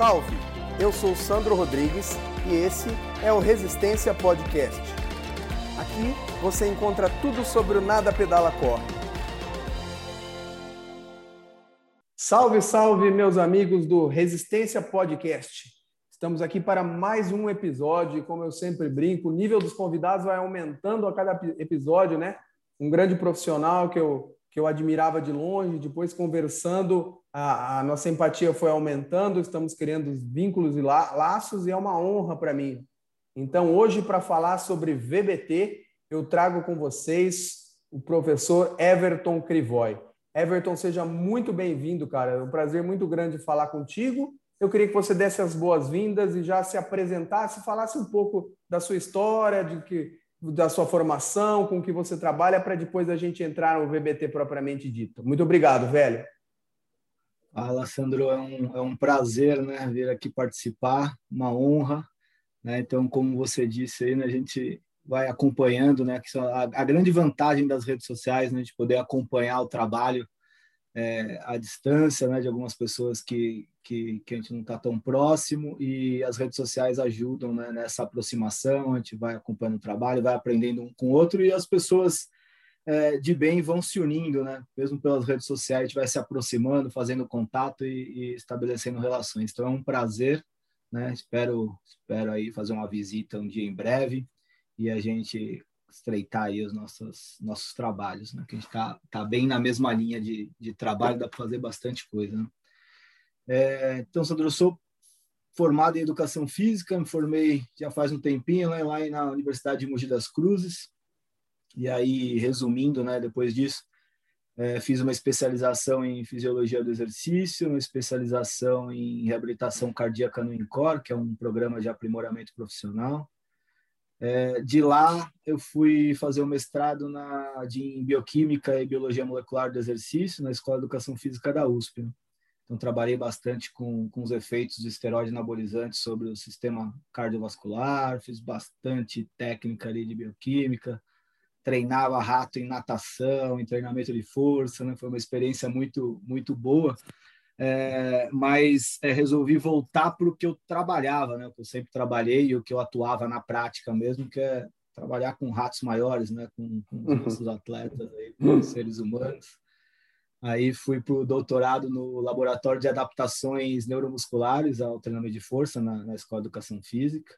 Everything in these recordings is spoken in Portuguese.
Salve! Eu sou Sandro Rodrigues e esse é o Resistência Podcast. Aqui você encontra tudo sobre o Nada Pedala Corre. Salve, salve, meus amigos do Resistência Podcast. Estamos aqui para mais um episódio e, como eu sempre brinco, o nível dos convidados vai aumentando a cada episódio, né? Um grande profissional que eu que eu admirava de longe, depois conversando, a, a nossa empatia foi aumentando, estamos criando vínculos e la, laços e é uma honra para mim. Então, hoje, para falar sobre VBT, eu trago com vocês o professor Everton Crivoy. Everton, seja muito bem-vindo, cara. É um prazer muito grande falar contigo. Eu queria que você desse as boas-vindas e já se apresentasse, falasse um pouco da sua história, de que da sua formação, com que você trabalha, para depois a gente entrar no VBT propriamente dito. Muito obrigado, velho. Fala, Sandro, é um, é um prazer né, vir aqui participar, uma honra. Né? Então, como você disse aí, né, a gente vai acompanhando, né, que a, a grande vantagem das redes sociais, né, de poder acompanhar o trabalho é, à distância, né, de algumas pessoas que, que, que a gente não está tão próximo e as redes sociais ajudam né, nessa aproximação, a gente vai acompanhando o trabalho, vai aprendendo um com o outro e as pessoas é, de bem vão se unindo, né, mesmo pelas redes sociais, a gente vai se aproximando, fazendo contato e, e estabelecendo relações. Então é um prazer, né, espero, espero aí fazer uma visita um dia em breve e a gente estreitar aí os nossos, nossos trabalhos, né? Que a gente está tá bem na mesma linha de, de trabalho, dá para fazer bastante coisa. Né? É, então, Sandro, eu sou formado em Educação Física, me formei já faz um tempinho né, lá na Universidade de Mogi das Cruzes, e aí, resumindo, né, depois disso, é, fiz uma especialização em Fisiologia do Exercício, uma especialização em Reabilitação Cardíaca no INCOR, que é um programa de aprimoramento profissional, é, de lá, eu fui fazer o um mestrado na, de, em Bioquímica e Biologia Molecular do Exercício na Escola de Educação Física da USP. Né? Então, trabalhei bastante com, com os efeitos de esteroide anabolizante sobre o sistema cardiovascular, fiz bastante técnica ali de bioquímica, treinava rato em natação, em treinamento de força, né? foi uma experiência muito, muito boa é, mas é, resolvi voltar para o que eu trabalhava, né? O que eu sempre trabalhei e o que eu atuava na prática mesmo, que é trabalhar com ratos maiores, né? Com, com os uhum. nossos atletas, aí, com os seres humanos. Aí fui para o doutorado no Laboratório de Adaptações Neuromusculares ao Treinamento de Força na, na Escola de Educação Física.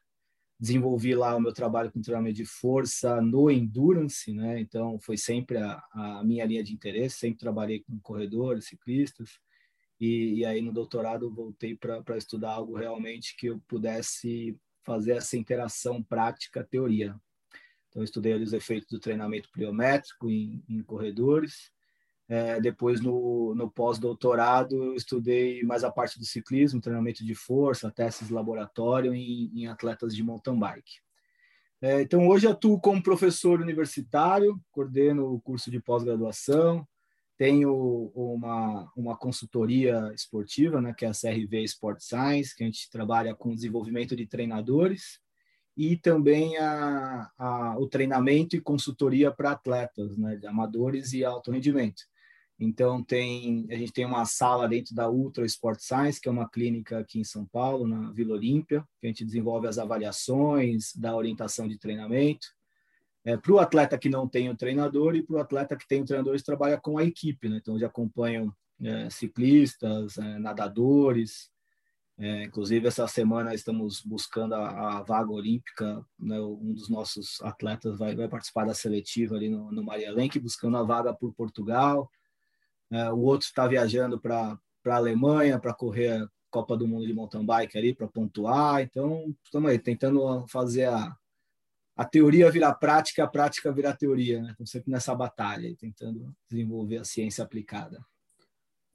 Desenvolvi lá o meu trabalho com treinamento de força no Endurance, né? Então foi sempre a, a minha linha de interesse, sempre trabalhei com corredores, ciclistas e, e aí no doutorado voltei para estudar algo realmente que eu pudesse fazer essa interação prática-teoria. Então, estudei os efeitos do treinamento pliométrico em, em corredores. É, depois, no, no pós-doutorado, estudei mais a parte do ciclismo, treinamento de força, testes de laboratório em, em atletas de mountain bike. É, então, hoje atuo como professor universitário, coordeno o curso de pós-graduação, tenho uma, uma consultoria esportiva, né, que é a CRV Sport Science, que a gente trabalha com desenvolvimento de treinadores e também a, a, o treinamento e consultoria para atletas, né, amadores e alto rendimento. Então, tem, a gente tem uma sala dentro da Ultra Sport Science, que é uma clínica aqui em São Paulo, na Vila Olímpia, que a gente desenvolve as avaliações da orientação de treinamento. É, para o atleta que não tem o treinador e para o atleta que tem o treinador, eles trabalham com a equipe, né? Então, já acompanham é, ciclistas, é, nadadores. É, inclusive, essa semana estamos buscando a, a vaga olímpica. Né? Um dos nossos atletas vai, vai participar da seletiva ali no, no Maria Lenk, buscando a vaga por Portugal. É, o outro está viajando para a Alemanha para correr a Copa do Mundo de mountain bike ali, para pontuar. Então, estamos aí tentando fazer a, a teoria virar prática, a prática virar teoria, né? Estamos sempre nessa batalha, tentando desenvolver a ciência aplicada.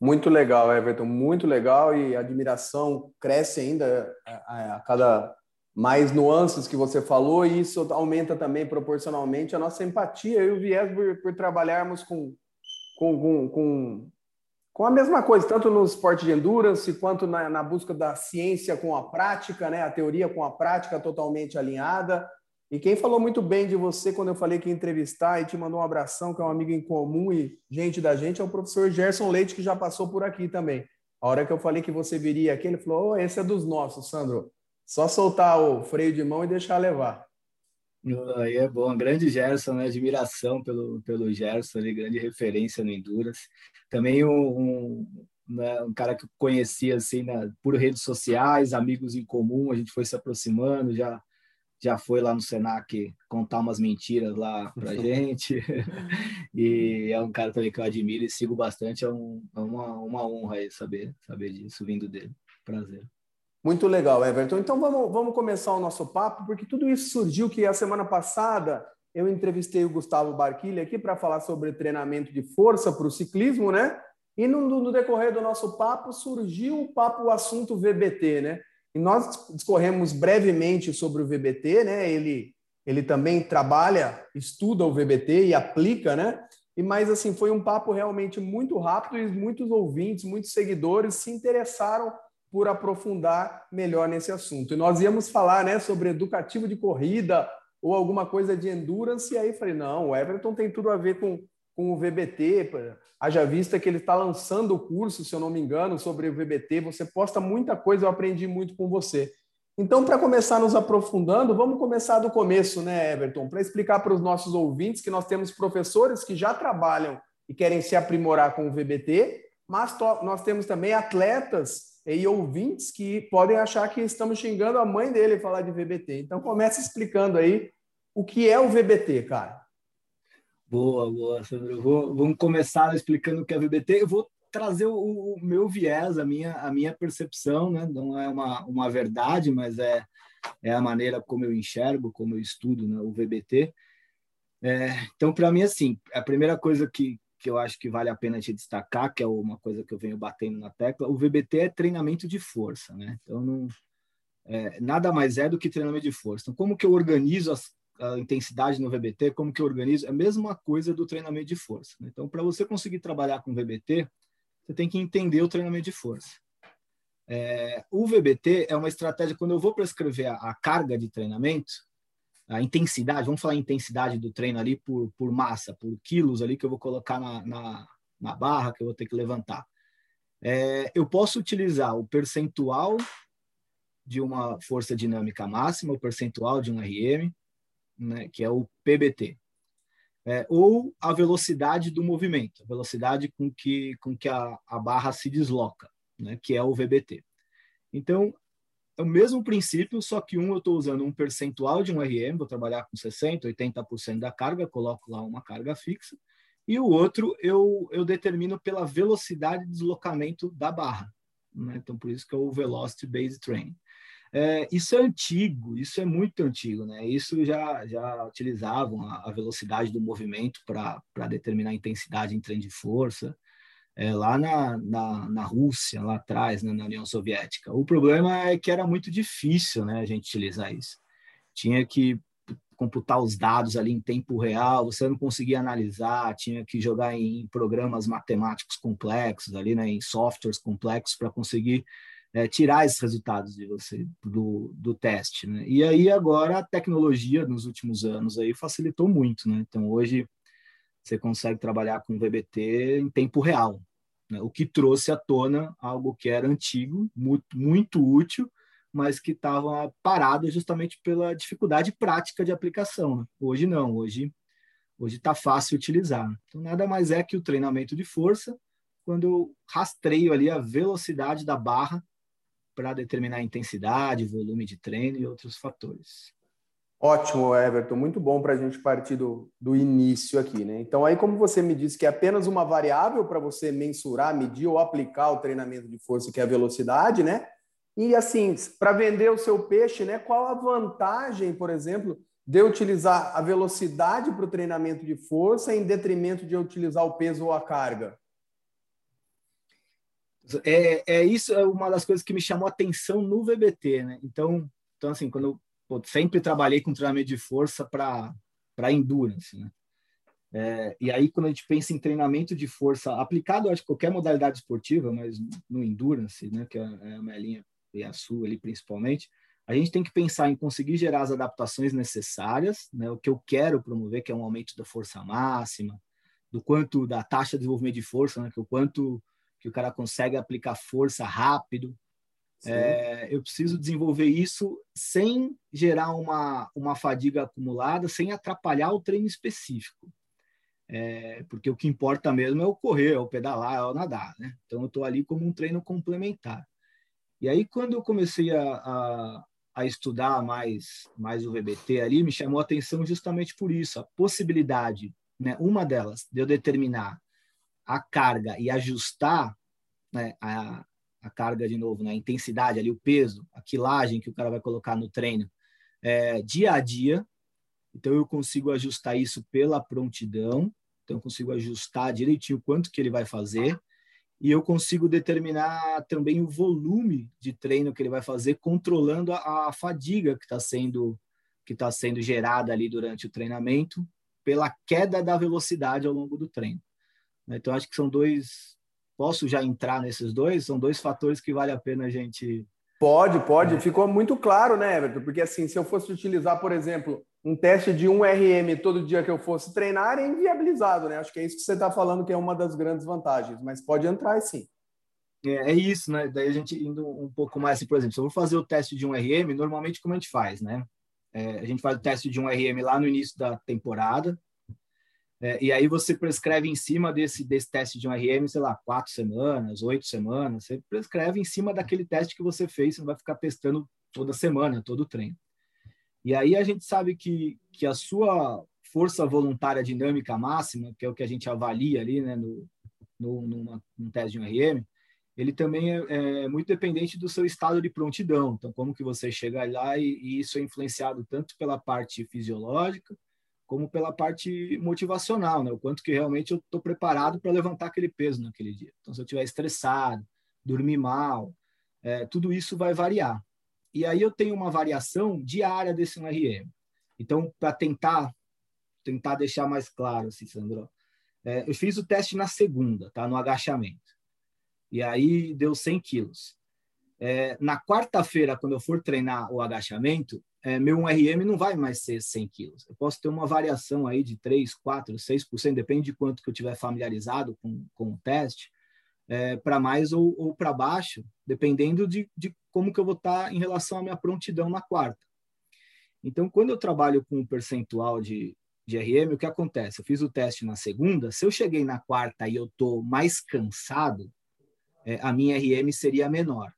Muito legal, Everton, muito legal e a admiração cresce ainda a, a, cada mais nuances que você falou e isso aumenta também proporcionalmente a nossa empatia e o viés por, por trabalharmos com, com, com, com, com a mesma coisa, tanto no esporte de endurance quanto na, na busca da ciência com a prática, né? a teoria com a prática totalmente alinhada e quem falou muito bem de você quando eu falei que ia entrevistar e te mandou um abração, que é um amigo em comum e gente da gente, é o professor Gerson Leite, que já passou por aqui também. A hora que eu falei que você viria aqui, ele falou: oh, esse é dos nossos, Sandro. Só soltar o freio de mão e deixar levar. Aí é bom, grande Gerson, né? admiração pelo, pelo Gerson, ali, grande referência no Endurance. Também um, né, um cara que eu conhecia assim, por redes sociais, amigos em comum, a gente foi se aproximando, já já foi lá no Senac contar umas mentiras lá pra gente. e é um cara também que eu admiro e sigo bastante, é, um, é uma, uma honra saber, saber disso vindo dele. Prazer. Muito legal, Everton. Então vamos, vamos começar o nosso papo, porque tudo isso surgiu que a semana passada eu entrevistei o Gustavo Barquilha aqui para falar sobre treinamento de força para o ciclismo, né? E no, no, decorrer do nosso papo surgiu o papo, o assunto VBT, né? E nós discorremos brevemente sobre o VBT, né? Ele, ele também trabalha, estuda o VBT e aplica, né? E mas assim foi um papo realmente muito rápido e muitos ouvintes, muitos seguidores se interessaram por aprofundar melhor nesse assunto. E nós íamos falar, né, sobre educativo de corrida ou alguma coisa de endurance, e aí falei, não, o Everton tem tudo a ver com, com o VBT, haja vista que ele está lançando o curso, se eu não me engano, sobre o VBT, você posta muita coisa, eu aprendi muito com você. Então, para começar nos aprofundando, vamos começar do começo, né, Everton? Para explicar para os nossos ouvintes que nós temos professores que já trabalham e querem se aprimorar com o VBT, mas nós temos também atletas e ouvintes que podem achar que estamos xingando a mãe dele falar de VBT. Então, comece explicando aí o que é o VBT, cara. Boa, boa, Sandro. Vou, vamos começar explicando o que é VBT. Eu vou trazer o, o, meu viés, a minha, a minha percepção, né? Não é uma, uma verdade, mas é, é a maneira como eu enxergo, como eu estudo né? o VBT. É, então, para mim, assim, a primeira coisa que, que eu acho que vale a pena te destacar, que é uma coisa que eu venho batendo na tecla, o VBT é treinamento de força, né? Então, não, é, nada mais é do que treinamento de força. Então, como que eu organizo as, a intensidade no VBT, como que eu organizo, é a mesma coisa do treinamento de força. Né? Então, para você conseguir trabalhar com VBT, você tem que entender o treinamento de força. É, o VBT é uma estratégia, quando eu vou prescrever a, a carga de treinamento, a intensidade, vamos falar intensidade do treino ali por, por massa, por quilos ali que eu vou colocar na, na, na barra que eu vou ter que levantar. É, eu posso utilizar o percentual de uma força dinâmica máxima, o percentual de um RM, né, que é o PBT, é, ou a velocidade do movimento, a velocidade com que, com que a, a barra se desloca, né, que é o VBT. Então, é o mesmo princípio, só que um eu estou usando um percentual de um RM, vou trabalhar com 60%, 80% da carga, coloco lá uma carga fixa, e o outro eu, eu determino pela velocidade de deslocamento da barra. Né? Então, por isso que é o Velocity Based Training. É, isso é antigo, isso é muito antigo, né? Isso já, já utilizavam a, a velocidade do movimento para determinar a intensidade em trem de força é, lá na, na, na, Rússia, lá atrás, né, na União Soviética. O problema é que era muito difícil né, a gente utilizar isso. Tinha que computar os dados ali em tempo real, você não conseguia analisar, tinha que jogar em programas matemáticos complexos, ali, né, em softwares complexos para conseguir é, tirar esses resultados de você do, do teste. Né? E aí agora a tecnologia nos últimos anos aí facilitou muito, né? Então hoje você consegue trabalhar com VBT em tempo real né? o que trouxe à tona algo que era antigo, muito, muito útil, mas que estava parado justamente pela dificuldade prática de aplicação. Né? Hoje não, hoje hoje está fácil utilizar. Então nada mais é que o treinamento de força, quando eu rastreio ali a velocidade da barra para determinar a intensidade, volume de treino e outros fatores. Ótimo, Everton. Muito bom para a gente partir do, do início aqui, né? Então, aí, como você me disse que é apenas uma variável para você mensurar, medir ou aplicar o treinamento de força, que é a velocidade, né? E assim, para vender o seu peixe, né? Qual a vantagem, por exemplo, de utilizar a velocidade para o treinamento de força em detrimento de utilizar o peso ou a carga? É, é isso é uma das coisas que me chamou a atenção no VBT, né? Então, então assim, quando pô, sempre trabalhei com treinamento de força para endurance, né? É, e aí, quando a gente pensa em treinamento de força aplicado, acho que qualquer modalidade esportiva, mas no endurance, né, que é, é a minha linha e a sua ali principalmente, a gente tem que pensar em conseguir gerar as adaptações necessárias, né, o que eu quero promover, que é um aumento da força máxima, do quanto da taxa de desenvolvimento de força, né, que o quanto que o cara consegue aplicar força rápido. É, eu preciso desenvolver isso sem gerar uma, uma fadiga acumulada, sem atrapalhar o treino específico. É, porque o que importa mesmo é o correr, é o pedalar, é o nadar. Né? Então, eu estou ali como um treino complementar. E aí, quando eu comecei a, a, a, estudar mais, mais o VBT ali, me chamou a atenção justamente por isso, a possibilidade, né, uma delas, de eu determinar a carga e ajustar né, a, a carga de novo, né, a intensidade ali, o peso, a quilagem que o cara vai colocar no treino é, dia a dia. Então eu consigo ajustar isso pela prontidão, então eu consigo ajustar direitinho quanto que ele vai fazer e eu consigo determinar também o volume de treino que ele vai fazer, controlando a, a fadiga que está sendo que está sendo gerada ali durante o treinamento pela queda da velocidade ao longo do treino. Então acho que são dois Posso já entrar nesses dois? São dois fatores que vale a pena a gente. Pode, pode. É. Ficou muito claro, né, Everton? Porque assim, se eu fosse utilizar, por exemplo, um teste de 1 RM todo dia que eu fosse treinar, é inviabilizado, né? Acho que é isso que você está falando que é uma das grandes vantagens, mas pode entrar sim. É, é, isso, né? Daí a gente indo um pouco mais, assim, por exemplo, se eu vou fazer o teste de 1 RM, normalmente como a gente faz, né? É, a gente faz o teste de 1 RM lá no início da temporada, é, e aí você prescreve em cima desse, desse teste de um RM, sei lá, quatro semanas, oito semanas. Você prescreve em cima daquele teste que você fez, você não vai ficar testando toda semana, todo treino. E aí a gente sabe que, que a sua força voluntária dinâmica máxima, que é o que a gente avalia ali né, no, no, numa, num teste de um RM, ele também é, é, muito dependente do seu estado de prontidão. Então, como que você chega lá e, e isso é influenciado tanto pela parte fisiológica, como pela parte motivacional, né? O quanto que realmente eu estou preparado para levantar aquele peso naquele dia. Então, se eu estiver estressado, dormir mal, é, tudo isso vai variar. E aí eu tenho uma variação diária desse RM. Então, para tentar tentar deixar mais claro, assim, Sandro, é, eu fiz o teste na segunda, tá? No agachamento. E aí deu 100 quilos. É, na quarta-feira, quando eu for treinar o agachamento, é, meu 1RM não vai mais ser 100 quilos. Eu posso ter uma variação aí de 3, 4, 6%, depende de quanto que eu tiver familiarizado com, com o teste, é, para mais ou, ou para baixo, dependendo de, de como que eu vou estar tá em relação à minha prontidão na quarta. Então, quando eu trabalho com um percentual de, de RM, o que acontece? Eu fiz o teste na segunda, se eu cheguei na quarta e eu estou mais cansado, é, a minha RM seria menor.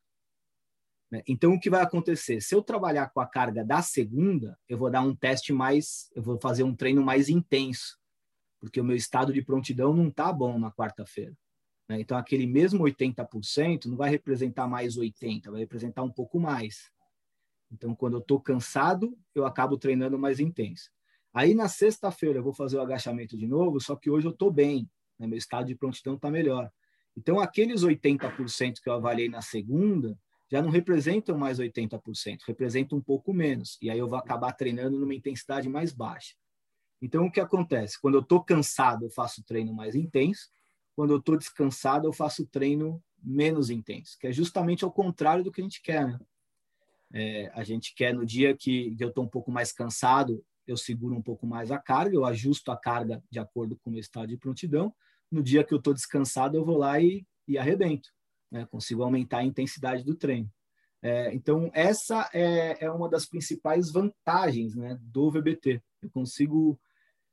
Né? Então, o que vai acontecer? Se eu trabalhar com a carga da segunda, eu vou dar um teste mais, eu vou fazer um treino mais intenso, porque o meu estado de prontidão não está bom na quarta-feira. Né? Então, aquele mesmo 80% não vai representar mais 80%, vai representar um pouco mais. Então, quando eu estou cansado, eu acabo treinando mais intenso. Aí, na sexta-feira, eu vou fazer o agachamento de novo, só que hoje eu estou bem, né? meu estado de prontidão está melhor. Então, aqueles 80% que eu avaliei na segunda, já não representam mais 80%, representam um pouco menos. E aí eu vou acabar treinando numa intensidade mais baixa. Então, o que acontece? Quando eu estou cansado, eu faço treino mais intenso. Quando eu estou descansado, eu faço treino menos intenso, que é justamente ao contrário do que a gente quer. Né? É, a gente quer, no dia que, eu estou um pouco mais cansado, eu seguro um pouco mais a carga, eu ajusto a carga de acordo com o meu estado de prontidão. No dia que eu estou descansado, eu vou lá e, e arrebento né? consigo aumentar a intensidade do treino. É, então, essa é, é, uma das principais vantagens né, do VBT. Eu consigo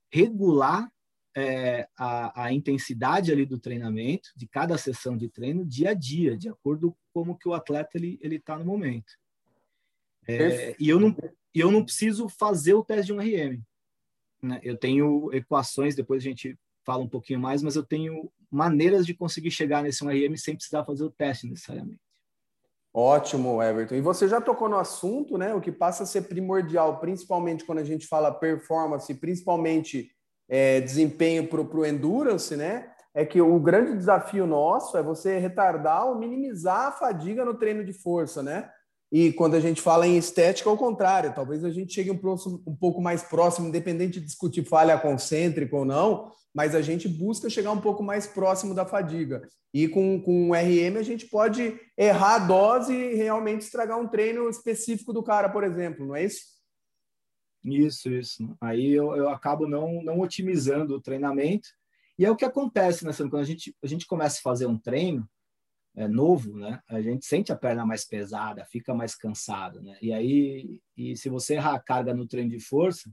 regular é, a, a, intensidade ali do treinamento, de cada sessão de treino, dia a dia, de acordo com como que o atleta ele está no momento. É, e eu não, eu não preciso fazer o teste de um RM. Né? Eu tenho equações, depois a gente fala um pouquinho mais, mas eu tenho maneiras de conseguir chegar nesse 1RM sem precisar fazer o teste necessariamente. Ótimo, Everton. E você já tocou no assunto, né? O que passa a ser primordial, principalmente quando a gente fala performance, principalmente é, desempenho para o endurance, né? É que o grande desafio nosso é você retardar ou minimizar a fadiga no treino de força, né? E quando a gente fala em estética, ao contrário, talvez a gente chegue um, próximo, um pouco mais próximo, independente de discutir falha concêntrica ou não, mas a gente busca chegar um pouco mais próximo da fadiga. E com, com o RM a gente pode errar a dose e realmente estragar um treino específico do cara, por exemplo, não é isso? Isso, isso. Aí eu, eu acabo não, não otimizando o treinamento. E é o que acontece, né, Quando a gente, a gente começa a fazer um treino, é, novo, né? A gente sente a perna mais pesada, fica mais cansado, né? E aí, e se você errar a carga no treino de força,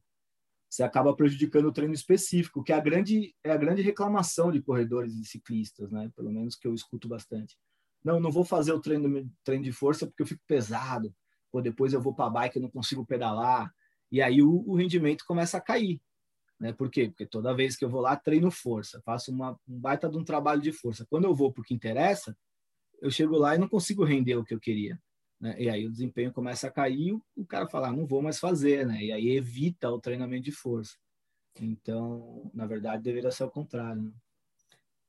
você acaba prejudicando o treino específico, que é a grande é a grande reclamação de corredores e ciclistas, né? Pelo menos que eu escuto bastante. Não, não vou fazer o treino treino de força porque eu fico pesado. Ou depois eu vou para a bike e não consigo pedalar. E aí o, o rendimento começa a cair. Né? Por quê? Porque toda vez que eu vou lá, treino força, faço uma, um baita de um trabalho de força. Quando eu vou porque interessa, eu chego lá e não consigo render o que eu queria. Né? E aí o desempenho começa a cair, o, o cara fala, ah, não vou mais fazer, né? E aí evita o treinamento de força. Então, na verdade, deveria ser o contrário. Né?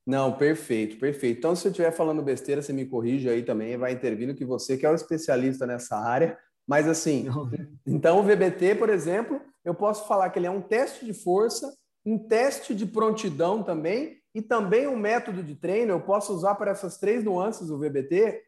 Não, perfeito, perfeito. Então, se eu estiver falando besteira, você me corrige aí também, vai intervindo que você que é o especialista nessa área. Mas assim, então o VBT, por exemplo, eu posso falar que ele é um teste de força, um teste de prontidão também e também um método de treino. Eu posso usar para essas três nuances o VBT?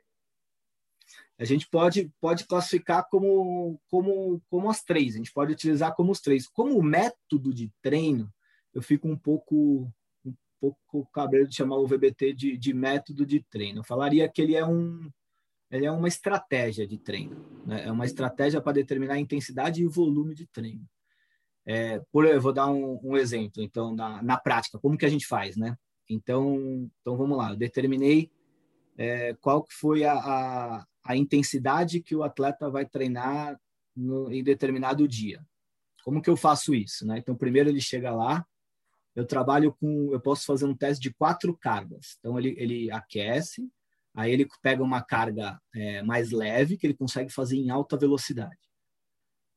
A gente pode, pode classificar como, como, como as três, a gente pode utilizar como os três. Como método de treino, eu fico um pouco um pouco cabreiro de chamar o VBT de, de método de treino. Eu falaria que ele é um, ele é uma estratégia de treino, né? é uma estratégia para determinar a intensidade e o volume de treino. É, por, eu vou dar um, um, exemplo, então, na, na prática, como que a gente faz, né? Então, então vamos lá, eu determinei é, qual que foi a, a, a, intensidade que o atleta vai treinar no, em determinado dia. Como que eu faço isso, né? Então, primeiro ele chega lá, eu trabalho com, eu posso fazer um teste de quatro cargas. Então, ele, ele aquece, Aí ele pega uma carga é, mais leve, que ele consegue fazer em alta velocidade.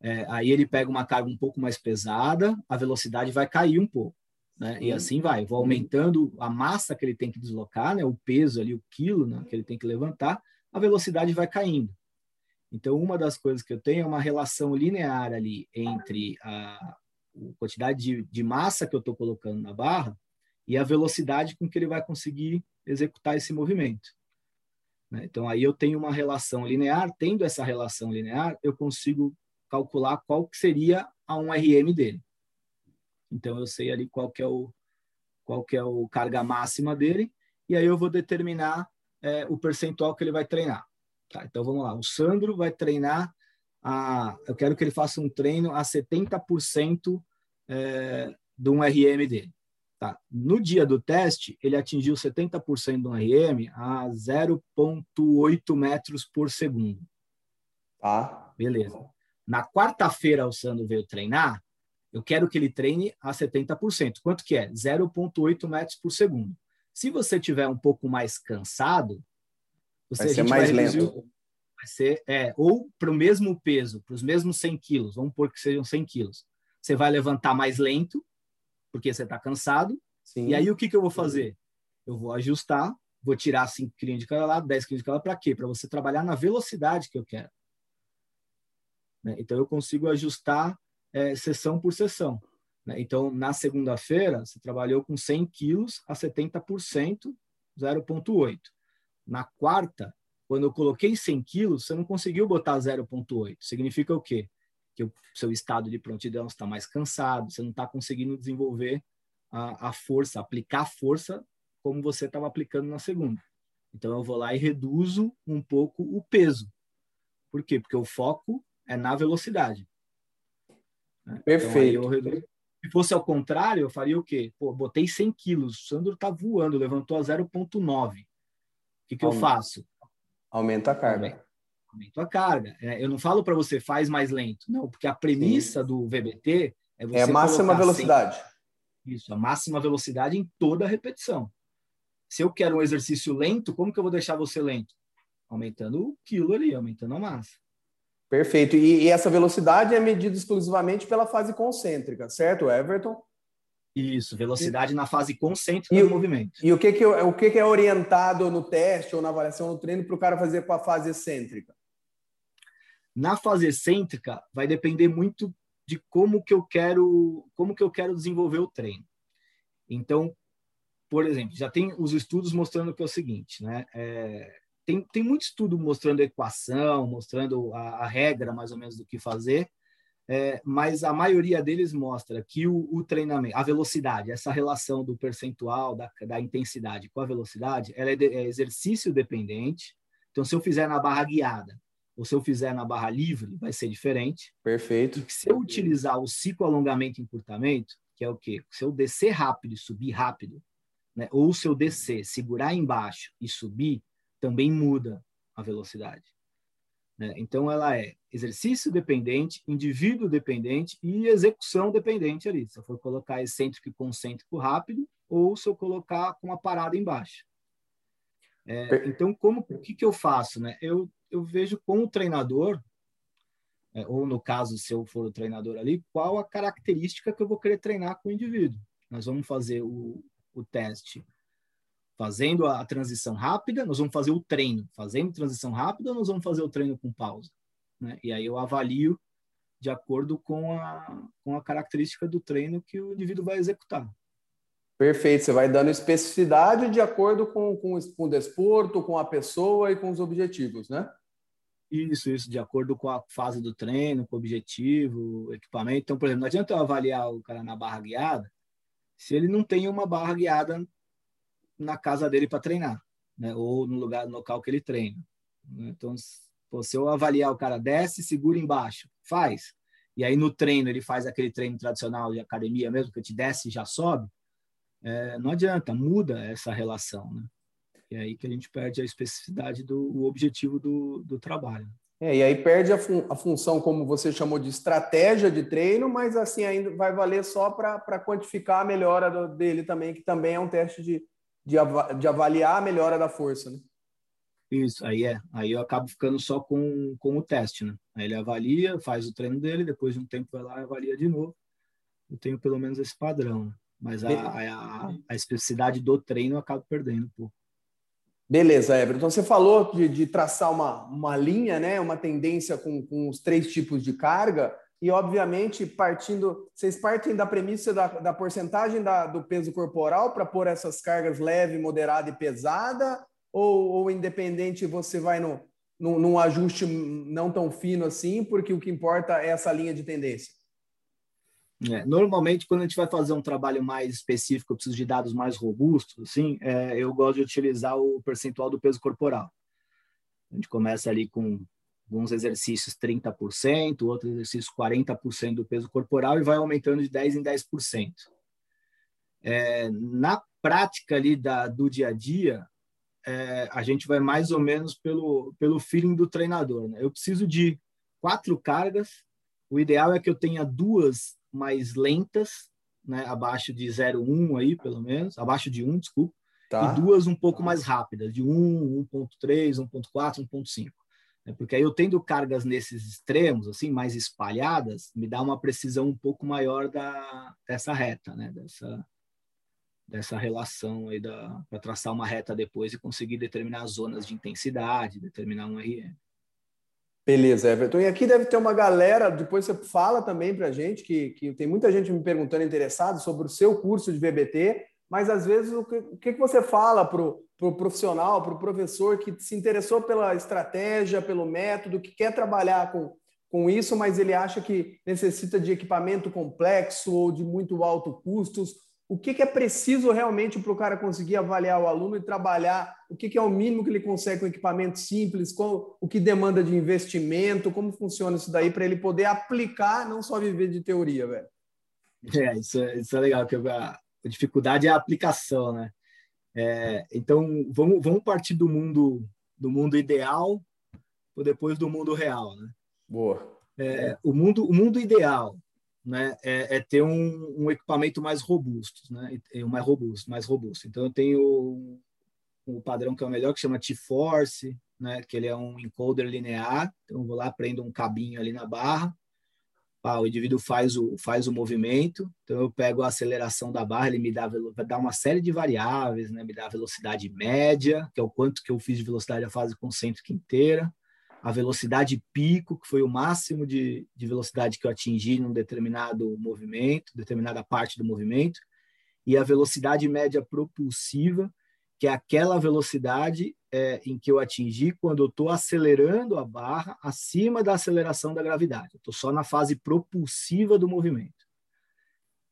É, aí ele pega uma carga um pouco mais pesada, a velocidade vai cair um pouco. Né? E assim vai, vou aumentando a massa que ele tem que deslocar, né? o peso ali, o quilo né? que ele tem que levantar, a velocidade vai caindo. Então, uma das coisas que eu tenho é uma relação linear ali entre a, a quantidade de, de massa que eu estou colocando na barra e a velocidade com que ele vai conseguir executar esse movimento. Né? Então, aí eu tenho uma relação linear, tendo essa relação linear, eu consigo calcular qual que seria a 1RM dele. Então, eu sei ali qual que é o, qual que é o carga máxima dele, e aí eu vou determinar é, o percentual que ele vai treinar. Tá, então, vamos lá. O Sandro vai treinar, a, eu quero que ele faça um treino a 70% é, do 1RM dele. Tá. No dia do teste, ele atingiu 70% do RM a 0,8 metros por segundo. Tá. Beleza. Na quarta-feira, o Sandro veio treinar. Eu quero que ele treine a 70%. Quanto que é? 0,8 metros por segundo. Se você tiver um pouco mais cansado, você vai ser mais vai lento. Vai ser, é, ou para o mesmo peso, para os mesmos 100 quilos, vamos supor que sejam 100 quilos. Você vai levantar mais lento, porque você está cansado. Sim. E aí o que, que eu vou fazer? Eu vou ajustar, vou tirar 5 kg de cada lado, 10 kg de cada lado, para quê? Para você trabalhar na velocidade que eu quero. Né? Então eu consigo ajustar é, sessão por sessão. Né? Então, na segunda-feira, você trabalhou com 100 quilos a 70%, 0,8. Na quarta, quando eu coloquei 100 quilos, você não conseguiu botar 0,8. Significa o quê? que o seu estado de prontidão está mais cansado, você não está conseguindo desenvolver a, a força, aplicar força como você estava aplicando na segunda. Então eu vou lá e reduzo um pouco o peso. Por quê? Porque o foco é na velocidade. Né? Perfeito. Então, Se fosse ao contrário, eu faria o quê? Pô, botei 100 quilos, o Sandro está voando, levantou a 0,9. O que, que eu faço? Aumenta a carga aumento a carga. É, eu não falo para você faz mais lento, não, porque a premissa Sim. do VBT é você. É a máxima velocidade. Sempre, isso, a máxima velocidade em toda a repetição. Se eu quero um exercício lento, como que eu vou deixar você lento? Aumentando o quilo ali, aumentando a massa. Perfeito. E, e essa velocidade é medida exclusivamente pela fase concêntrica, certo, Everton? Isso, velocidade e, na fase concêntrica e, do movimento. E o que, que, o que, que é orientado no teste ou na avaliação no treino para o cara fazer com a fase excêntrica? Na fase excêntrica vai depender muito de como que eu quero, como que eu quero desenvolver o treino. Então, por exemplo, já tem os estudos mostrando que é o seguinte, né? É, tem, tem muito estudo mostrando a equação, mostrando a, a, regra mais ou menos do que fazer, é, mas a maioria deles mostra que o, o, treinamento, a velocidade, essa relação do percentual da, da intensidade com a velocidade, ela é, de, é, exercício dependente. Então, se eu fizer na barra guiada ou se eu fizer na barra livre, vai ser diferente. Perfeito. E se eu utilizar o ciclo alongamento e encurtamento, que é o quê? Se eu descer rápido e subir rápido, né? ou se eu descer, segurar embaixo e subir, também muda a velocidade. Né? Então, ela é exercício dependente, indivíduo dependente e execução dependente ali. Se eu for colocar excêntrico e concêntrico rápido, ou se eu colocar com uma parada embaixo. É, então, como o que, que eu faço? Né? Eu, eu vejo com o treinador, é, ou no caso, se eu for o treinador ali, qual a característica que eu vou querer treinar com o indivíduo. Nós vamos fazer o, o teste fazendo a transição rápida, nós vamos fazer o treino fazendo transição rápida nós vamos fazer o treino com pausa? Né? E aí eu avalio de acordo com a, com a característica do treino que o indivíduo vai executar. Perfeito, você vai dando especificidade de acordo com, com, com o desporto, com a pessoa e com os objetivos, né? Isso, isso, de acordo com a fase do treino, com o objetivo, equipamento. Então, por exemplo, não adianta eu avaliar o cara na barra guiada se ele não tem uma barra guiada na casa dele para treinar, né? ou no lugar, no local que ele treina. Né? Então, se eu avaliar o cara desce, segura embaixo, faz. E aí no treino ele faz aquele treino tradicional de academia mesmo, que te desce e já sobe. É, não adianta, muda essa relação, né? E aí que a gente perde a especificidade do objetivo do, do trabalho. É, e aí perde a, fun a, função, como você chamou, de estratégia de treino, mas assim ainda vai valer só para quantificar a melhora do, dele também, que também é um teste de, de, av de avaliar a melhora da força, né? Isso, aí é. Aí eu acabo ficando só com, com o teste, né? Aí ele avalia, faz o treino dele, depois de um tempo vai lá e avalia de novo. Eu tenho pelo menos esse padrão, né? Mas a, a, a, especificidade do treino eu acabo perdendo um pouco. Beleza, Everton. Então você falou de, de, traçar uma, uma linha, né? uma tendência com, com os três tipos de carga e, obviamente, partindo, vocês partem da premissa da, da porcentagem da, do peso corporal para pôr essas cargas leve, moderada e pesada, ou, ou independente você vai no, no, num ajuste não tão fino assim, porque o que importa é essa linha de tendência? É, normalmente, quando a gente vai fazer um trabalho mais específico, eu preciso de dados mais robustos, assim, é, eu gosto de utilizar o percentual do peso corporal. A gente começa ali com alguns exercícios 30%, outros exercícios 40% do peso corporal e vai aumentando de 10% em 10%. É, na prática ali da, do dia a dia, é, a gente vai mais ou menos pelo, pelo feeling do treinador. Né? Eu preciso de quatro cargas, o ideal é que eu tenha duas mais lentas, né, abaixo de 0,1 aí, pelo menos, abaixo de 1, desculpa, tá. e duas um pouco mais rápidas, de 1, 1.3, 1.4, 1.5. Né? Porque aí eu tendo cargas nesses extremos, assim, mais espalhadas, me dá uma precisão um pouco maior da, dessa reta, né? Dessa, dessa relação aí da para traçar uma reta depois e conseguir determinar as zonas de intensidade, determinar um RM. Beleza, Everton. E aqui deve ter uma galera, depois você fala também para a gente, que, que tem muita gente me perguntando interessado sobre o seu curso de VBT, mas às vezes o que, o que você fala para o pro profissional, para o professor que se interessou pela estratégia, pelo método, que quer trabalhar com, com isso, mas ele acha que necessita de equipamento complexo ou de muito alto custos o que, que é preciso realmente para o cara conseguir avaliar o aluno e trabalhar, o que, que é o mínimo que ele consegue com equipamento simples, qual, o que demanda de investimento, como funciona isso daí para ele poder aplicar, não só viver de teoria, velho. É, isso, é, isso é legal, que a, a dificuldade é a aplicação, né? É, então, vamos, vamos partir do mundo do mundo ideal ou depois do mundo real, né? Boa. É, o mundo o mundo ideal né, é, é ter um, um, equipamento mais robusto, né, e, mais robusto, mais robusto. Então eu tenho o um padrão que é o melhor que chama T-Force, né, que ele é um encoder linear. Então eu vou lá prendo um cabinho ali na barra, ah, o indivíduo faz o faz o movimento. Então eu pego a aceleração da barra, ele me dá dar uma série de variáveis, né, me dá a velocidade média, que é o quanto que eu fiz de velocidade a fase concêntrica inteira a velocidade pico, que foi o máximo de, de velocidade que eu atingi num determinado movimento, determinada parte do movimento, e a velocidade média propulsiva, que é aquela velocidade é, em que eu atingi quando eu estou acelerando a barra acima da aceleração da gravidade. Estou só na fase propulsiva do movimento.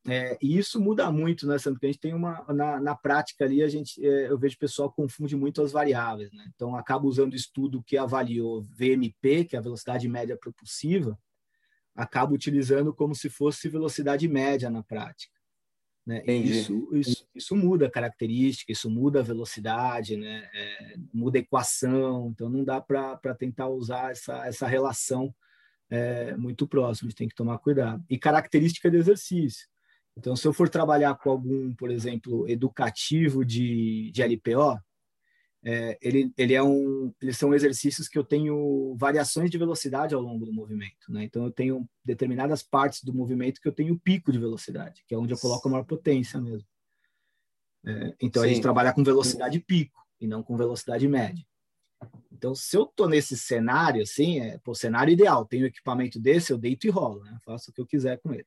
É, e isso muda muito, né, Sandro? Porque a gente tem uma na, na prática ali a gente é, eu vejo o pessoal confunde muito as variáveis, né? Então acaba usando o estudo que avaliou VMP, que é a velocidade média propulsiva, acaba utilizando como se fosse velocidade média na prática. Né? Isso, isso, isso, muda a característica, isso muda a velocidade, né? É, muda a equação, então não dá para tentar usar essa, essa relação é, muito próxima, a gente tem que tomar cuidado. E característica de exercício. Então, se eu for trabalhar com algum, por exemplo, educativo de, de LPO, é, ele, ele é um, eles são exercícios que eu tenho variações de velocidade ao longo do movimento. Né? Então, eu tenho determinadas partes do movimento que eu tenho pico de velocidade, que é onde eu coloco a maior potência mesmo. É, então, Sim. a gente trabalha com velocidade pico e não com velocidade média. Então, se eu estou nesse cenário, assim, é o cenário ideal, tenho um equipamento desse, eu deito e rolo, né? faço o que eu quiser com ele.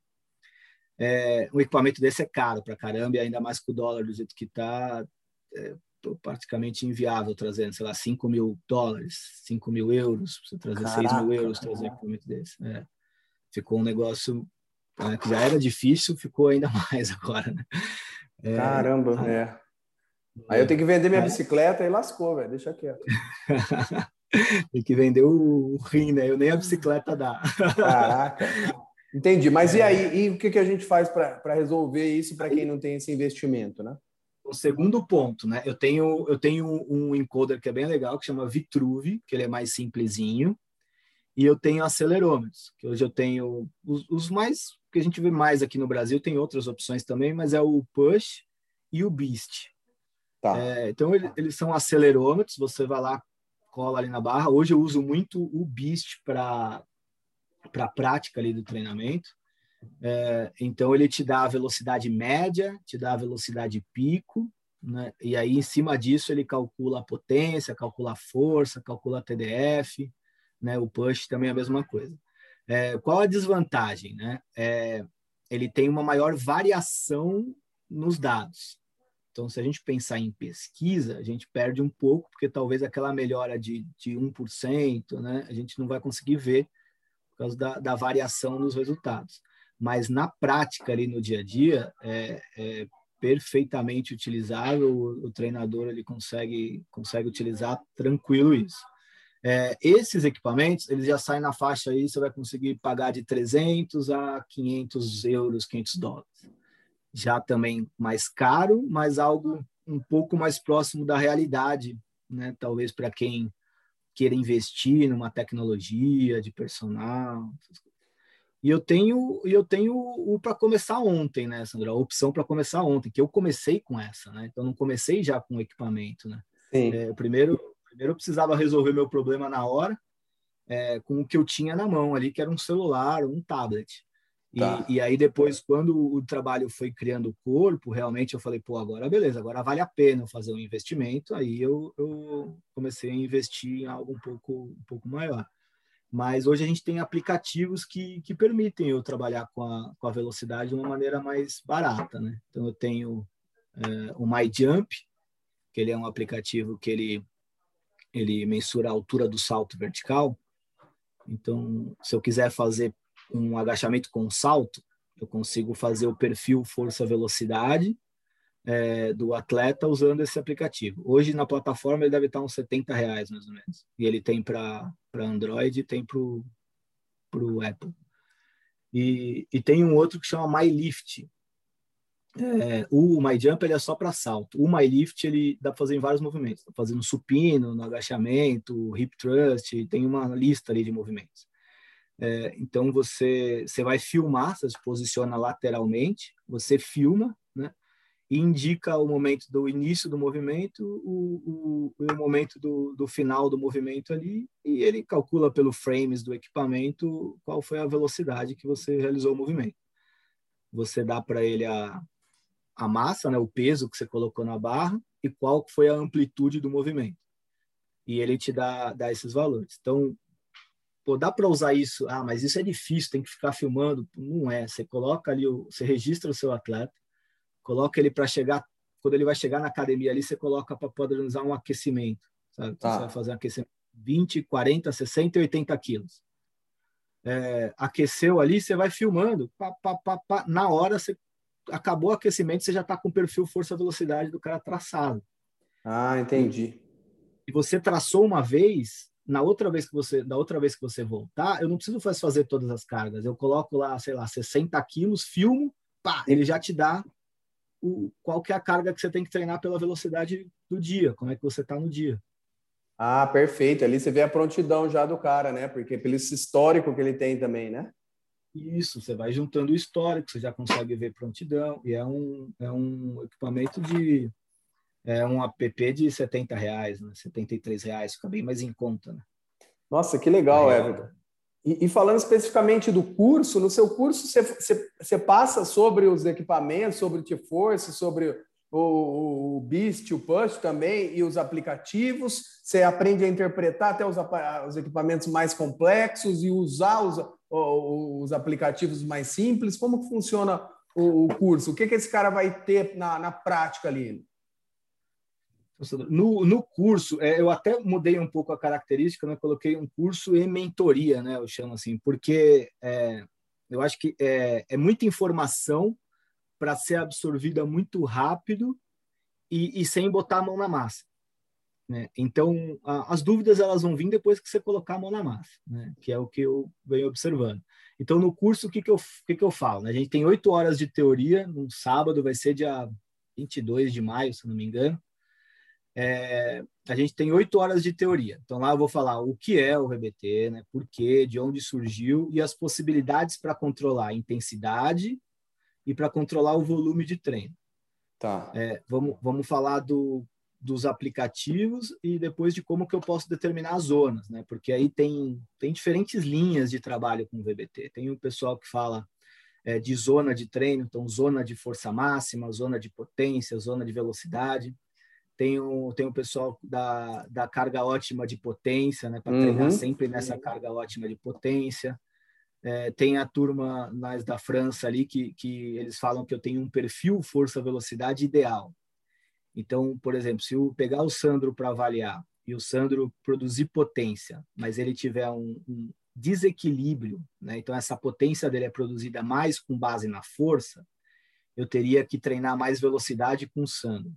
É, um equipamento desse é caro para caramba, e ainda mais com o dólar do jeito que está, é, praticamente inviável trazendo, sei lá, 5 mil dólares, 5 mil euros, você trazer Caraca, 6 mil euros, trazer um equipamento desse. É. Ficou um negócio né, que já era difícil, ficou ainda mais agora. Né? É, Caramba, é. Aí eu tenho que vender minha é. bicicleta e lascou, velho, deixa quieto. Tem que vender o, o rim, né? Eu nem a bicicleta dá. Caraca. Entendi. Mas é... e aí? E o que, que a gente faz para resolver isso para quem não tem esse investimento, né? O segundo ponto, né? Eu tenho, eu tenho um encoder que é bem legal, que chama Vitruve, que ele é mais simplesinho. E eu tenho acelerômetros, que hoje eu tenho os, os mais que a gente vê mais aqui no Brasil, tem outras opções também, mas é o Push e o Beast. Tá. É, então, ele, eles são acelerômetros, você vai lá, cola ali na barra. Hoje eu uso muito o Beast para para a prática ali do treinamento. É, então ele te dá a velocidade média, te dá a velocidade pico, né? E aí em cima disso ele calcula a potência, calcula a força, calcula a TDF, né? O push também é a mesma coisa. É, qual a desvantagem, né? É, ele tem uma maior variação nos dados. Então, se a gente pensar em pesquisa, a gente perde um pouco, porque talvez aquela melhora de, de 1%, né, a gente não vai conseguir ver causa da, da variação nos resultados. Mas na prática, ali no dia a dia, é, é perfeitamente utilizável, o, o, treinador ele consegue, consegue utilizar tranquilo isso. É, esses equipamentos, eles já saem na faixa aí, você vai conseguir pagar de 300 a 500 euros, 500 dólares. Já também mais caro, mas algo um pouco mais próximo da realidade, né? Talvez para quem queira investir numa tecnologia de personal. E eu tenho, eu tenho o para começar ontem, né, Sandra? A opção para começar ontem, que eu comecei com essa, né? Então não comecei já com equipamento, né? É, primeiro, primeiro eu precisava resolver meu problema na hora, é, com o que eu tinha na mão ali, que era um celular, um tablet. Tá. E, e, aí depois, quando o trabalho foi criando o corpo, realmente eu falei, pô, agora beleza, agora vale a pena fazer um investimento. Aí eu, eu comecei a investir em algo um pouco, um pouco maior. Mas hoje a gente tem aplicativos que, que permitem eu trabalhar com a, com a velocidade de uma maneira mais barata, né? Então eu tenho é, o MyJump, que ele é um aplicativo que ele, ele mensura a altura do salto vertical. Então, se eu quiser fazer um agachamento com salto, eu consigo fazer o perfil força-velocidade é, do atleta usando esse aplicativo. Hoje na plataforma ele deve estar uns 70 reais mais ou menos. E ele tem para Android e tem para o Apple. E, e tem um outro que chama MyLift. É, o MyJump ele é só para salto. O MyLift ele dá para fazer em vários movimentos. Tá fazendo supino, no agachamento, hip thrust, tem uma lista ali de movimentos. É, então você você vai filmar, você se posiciona lateralmente, você filma? Indica o momento do início do movimento, o, o, o momento do, do final do movimento ali, e ele calcula pelo frames do equipamento qual foi a velocidade que você realizou o movimento. Você dá para ele a, a massa, né, o peso que você colocou na barra, e qual foi a amplitude do movimento. E ele te dá, dá esses valores. Então, pô, dá para usar isso? Ah, mas isso é difícil, tem que ficar filmando. Não é. Você coloca ali, você registra o seu atleta, coloca ele para chegar quando ele vai chegar na academia ali, você coloca para padronizar um aquecimento. Sabe? Tá. Você vai fazer um aquecimento 20, 40, 60 e 80 quilos. É, aqueceu ali, você vai filmando. Pá, pá, pá, pá. Na hora, você acabou o aquecimento, você já está com o perfil força-velocidade do cara traçado. Ah, entendi. E você traçou uma vez, na outra vez que você, da outra vez que você voltar, eu não preciso fazer todas as cargas. Eu coloco lá, sei lá, 60 quilos, filmo, pá, ele já te dá o, qual que é a carga que você tem que treinar pela velocidade do dia, como é que você está no dia. Ah, perfeito. Ali você vê a prontidão já do cara, né? Porque pelo histórico que ele tem também, né? Isso, você vai juntando o histórico, você já consegue ver prontidão. E é um, é um equipamento de. É um app de 70 reais, né? 73 reais, fica bem mais em conta, né? Nossa, que legal, é. Everton. E, e, falando especificamente do curso, no seu curso você, você, você passa sobre os equipamentos, sobre o T-Force, sobre o, o Beast, o Push também, e os aplicativos. Você aprende a interpretar até os, os equipamentos mais complexos e usar os, os aplicativos mais simples. Como que funciona o, o curso? O que, que esse cara vai ter na, na prática ali? No, no curso, é, eu até mudei um pouco a característica, né? coloquei um curso e mentoria, né? eu chamo assim, porque é, eu acho que é, é muita informação para ser absorvida muito rápido e, e, sem botar a mão na massa. Né? Então, a, as dúvidas elas vão vir depois que você colocar a mão na massa, né? que é o que eu venho observando. Então, no curso, o que, que, eu, que, que eu falo? Né? A gente tem oito horas de teoria, no sábado, vai ser dia 22 de maio, se não me engano. É, a gente tem oito horas de teoria. Então, lá eu vou falar o que é o RBT, né? por quê, de onde surgiu e as possibilidades para controlar a intensidade e para controlar o volume de treino. Tá. É, vamos, vamos falar do, dos aplicativos e depois de como que eu posso determinar as zonas, né? Porque aí tem, tem diferentes linhas de trabalho com o VBT. Tem o pessoal que fala é, de zona de treino, então zona de força máxima, zona de potência, zona de velocidade. Tem o, tem o pessoal da, da carga ótima de potência, né? Para uhum. treinar sempre nessa carga ótima de potência. É, tem a turma mais da França ali que, que eles falam que eu tenho um perfil força-velocidade ideal. Então, por exemplo, se eu pegar o Sandro para avaliar e o Sandro produzir potência, mas ele tiver um, um desequilíbrio, né? então essa potência dele é produzida mais com base na força, eu teria que treinar mais velocidade com o Sandro.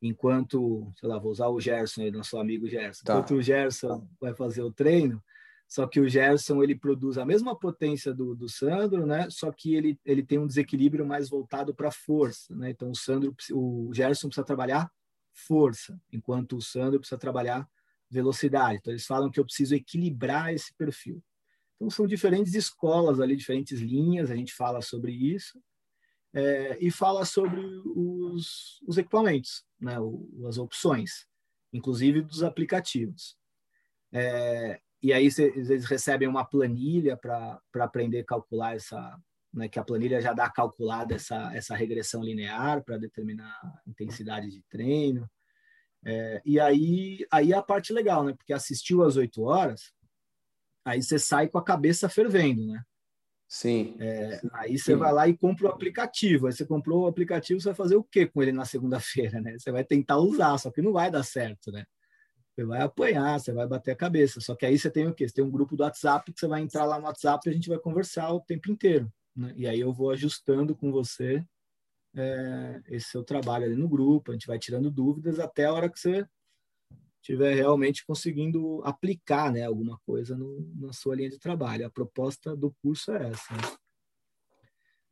Enquanto, sei lá, vou usar o Gerson, nosso amigo Gerson. Tá. Enquanto o Gerson vai fazer o treino, só que o Gerson ele produz a mesma potência do, do Sandro, né? Só que ele, ele tem um desequilíbrio mais voltado para força, né? Então o Sandro, o Gerson precisa trabalhar força, enquanto o Sandro precisa trabalhar velocidade. Então eles falam que eu preciso equilibrar esse perfil. Então são diferentes escolas ali, diferentes linhas. A gente fala sobre isso é, e fala sobre os, os equipamentos, né? As opções, inclusive dos aplicativos. É, e aí eles recebem uma planilha para aprender a calcular essa, né, que a planilha já dá calculada essa, essa regressão linear para determinar a intensidade de treino. É, e aí, aí é a parte legal, né? Porque assistiu às oito horas, aí você sai com a cabeça fervendo, né? Sim. É, aí você Sim. vai lá e compra o aplicativo. Aí você comprou o aplicativo, você vai fazer o quê com ele na segunda-feira, né? Você vai tentar usar, só que não vai dar certo, né? Você vai apanhar, você vai bater a cabeça. Só que aí você tem o quê? Você tem um grupo do WhatsApp que você vai entrar lá no WhatsApp e a gente vai conversar o tempo inteiro. Né? E aí eu vou ajustando com você é, esse seu trabalho ali no grupo, a gente vai tirando dúvidas até a hora que você estiver realmente conseguindo aplicar né, alguma coisa no, na sua linha de trabalho. A proposta do curso é essa. Né?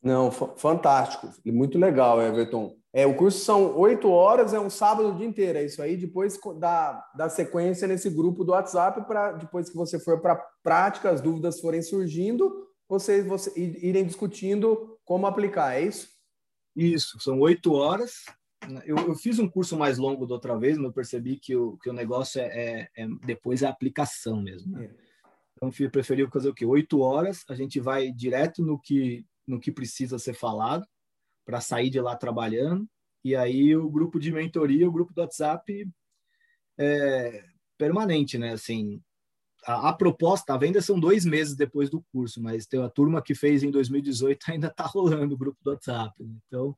Não, fantástico, muito legal, Everton. É, o curso são oito horas, é um sábado o dia inteiro, é isso aí. Depois da, da sequência nesse grupo do WhatsApp, para depois que você for para a prática, as dúvidas forem surgindo, vocês, vocês irem discutindo como aplicar, é isso? Isso, são oito horas. Eu, eu, fiz um curso mais longo da outra vez, mas eu percebi que o, que o negócio é, é, é depois a aplicação mesmo. Né? É. Então, eu preferi fazer o quê? Oito horas, a gente vai direto no que, no que precisa ser falado para sair de lá trabalhando. E aí o grupo de mentoria, o grupo do WhatsApp é permanente, né? Assim, a, a, proposta, a venda são dois meses depois do curso, mas tem uma turma que fez em 2018 ainda está rolando o grupo do WhatsApp. Né? Então,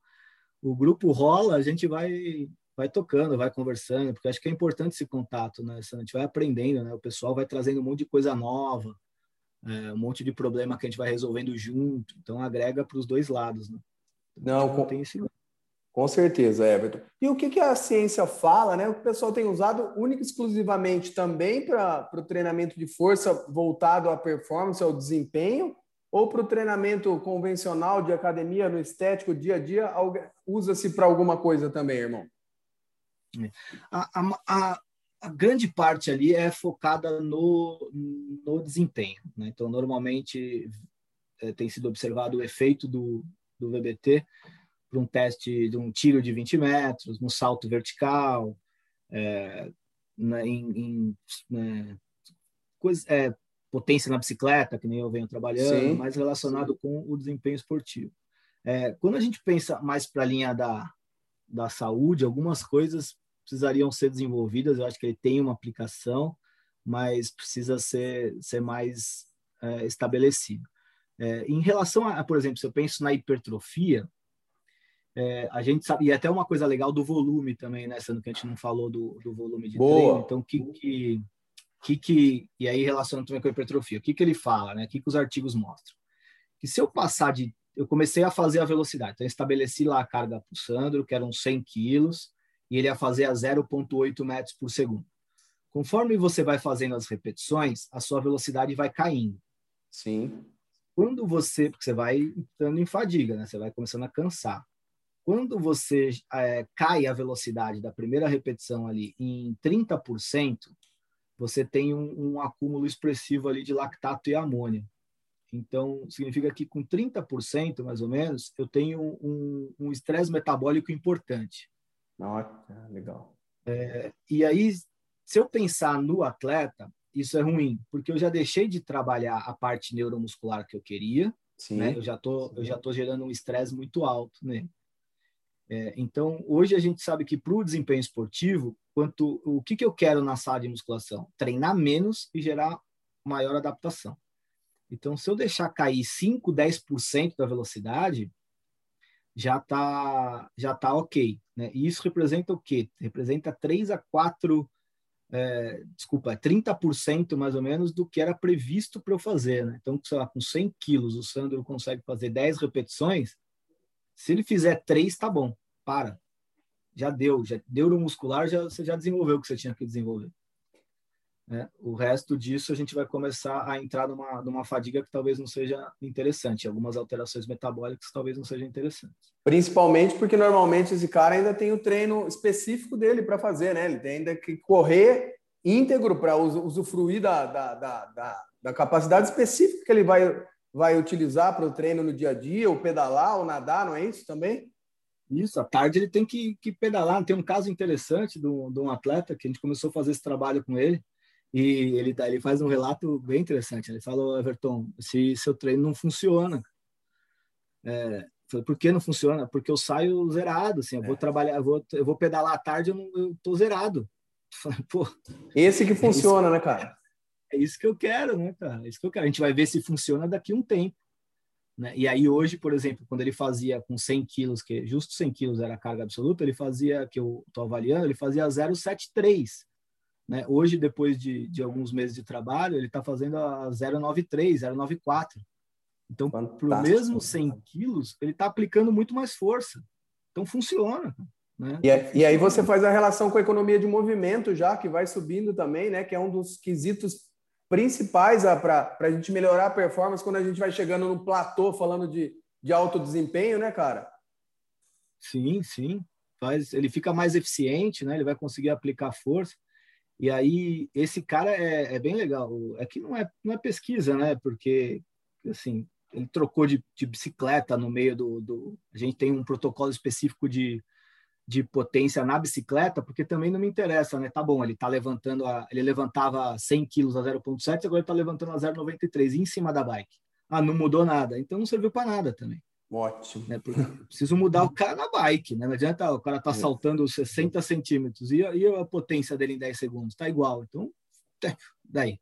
o grupo rola, a gente vai vai tocando, vai conversando, porque acho que é importante esse contato, né? A gente vai aprendendo, né? O pessoal vai trazendo um monte de coisa nova, é, um monte de problema que a gente vai resolvendo junto, então agrega para os dois lados, né? Não, com, tem esse... com certeza, Everton. E o que, que a ciência fala, né? O pessoal tem usado única e exclusivamente também para o treinamento de força voltado à performance, ao desempenho, ou para o treinamento convencional de academia, no estético, dia a dia, usa-se para alguma coisa também, irmão? A, a, a, grande parte ali é focada no, no desempenho. Né? Então, normalmente é, tem sido observado o efeito do, do VBT para um teste de um tiro de 20 metros, no salto vertical, é, na, em, em né, coisa, é, potência na bicicleta, que nem eu venho trabalhando, sim, mais relacionado sim. com o desempenho esportivo. É, quando a gente pensa mais para a linha da, da saúde, algumas coisas precisariam ser desenvolvidas. Eu acho que ele tem uma aplicação, mas precisa ser, ser mais é, estabelecido. É, em relação a, por exemplo, se eu penso na hipertrofia, é, a gente sabe, e até uma coisa legal do volume também, né? Sendo que a gente não falou do, do volume de Boa. treino. Então, que, que, que, que, e aí relacionando também com a hipertrofia, o que, que ele fala, né? O que, que os artigos mostram? Que se eu passar de. Eu comecei a fazer a velocidade, então eu estabeleci lá a carga para o Sandro, que eram 100 quilos, e ele ia fazer a 0,8 metros por segundo. Conforme você vai fazendo as repetições, a sua velocidade vai caindo. Sim. Quando você, porque você vai entrando em fadiga, né? Você vai começando a cansar. Quando você é, cai a velocidade da primeira repetição ali em 30%, você tem um, um acúmulo expressivo ali de lactato e amônia. Então, significa que com 30%, mais ou menos, eu tenho um estresse metabólico importante. Nossa, legal. É, e aí, se eu pensar no atleta, isso é ruim, porque eu já deixei de trabalhar a parte neuromuscular que eu queria, sim, né? Eu já tô, sim. eu já tô gerando um estresse muito alto nele. É, então, hoje a gente sabe que para o desempenho esportivo, quanto o que, que eu quero na sala de musculação? Treinar menos e gerar maior adaptação. Então, se eu deixar cair 5, 10% da velocidade, já está já tá ok. Né? E isso representa o quê? Representa 3 a 4, é, desculpa, 30% mais ou menos do que era previsto para eu fazer. Né? Então, sei lá, com 100 quilos, o Sandro consegue fazer 10 repetições. Se ele fizer 3, tá bom, para. Já deu, já deu no muscular, já, você já desenvolveu o que você tinha que desenvolver. Né? O resto disso a gente vai começar a entrar numa, numa fadiga que talvez não seja interessante. Algumas alterações metabólicas talvez não sejam interessantes. Principalmente porque normalmente esse cara ainda tem o treino específico dele para fazer, né? Ele tem ainda que correr íntegro para usufruir da, da, da, da, da capacidade específica que ele vai, vai utilizar para o treino no dia a dia, ou pedalar, ou nadar, não é isso também? Isso, à tarde ele tem que, que pedalar. Tem um caso interessante de um, atleta que a gente começou a fazer esse trabalho com ele e ele, tá, ele faz um relato bem interessante. Ele falou, Everton, se seu treino não funciona, é, falei, por que não funciona? Porque eu saio zerado, assim, eu vou é. trabalhar, eu vou, eu vou pedalar à tarde, eu, não, eu tô zerado. Falei, Pô, Esse que funciona, é né, cara? É isso que eu quero, né, cara? É isso que eu quero. A gente vai ver se funciona daqui a um tempo. Né? E aí hoje, por exemplo, quando ele fazia com 100 quilos, que justo 100 quilos era a carga absoluta, ele fazia, que eu estou avaliando, ele fazia 0,73 né? Hoje, depois de, de alguns meses de trabalho, ele está fazendo a 0,93, 0,94. Então, para o mesmo 100 quilos, ele está aplicando muito mais força. Então, funciona. Né? E, é, e, aí você faz a relação com a economia de movimento já, que vai subindo também, né? que é um dos quesitos principais para a gente melhorar a performance quando a gente vai chegando no platô, falando de, de alto desempenho, né, cara? Sim, sim. Faz, ele fica mais eficiente, né? ele vai conseguir aplicar força. E aí, esse cara é, é bem legal. É que não é, não é pesquisa, né? Porque, assim, ele trocou de, de bicicleta no meio do, do, A gente tem um protocolo específico de, de potência na bicicleta, porque também não me interessa, né? Tá bom, ele tá levantando, a, ele levantava 100 quilos a 0,7, agora ele tá levantando a 0,93 em cima da bike. Ah, não mudou nada. Então não serviu para nada também. Ótimo. Né? preciso mudar o cara na bike, né? Não adianta o cara tá é. saltando 60 centímetros e a, e a potência dele em 10 segundos, tá igual. Então, é, daí.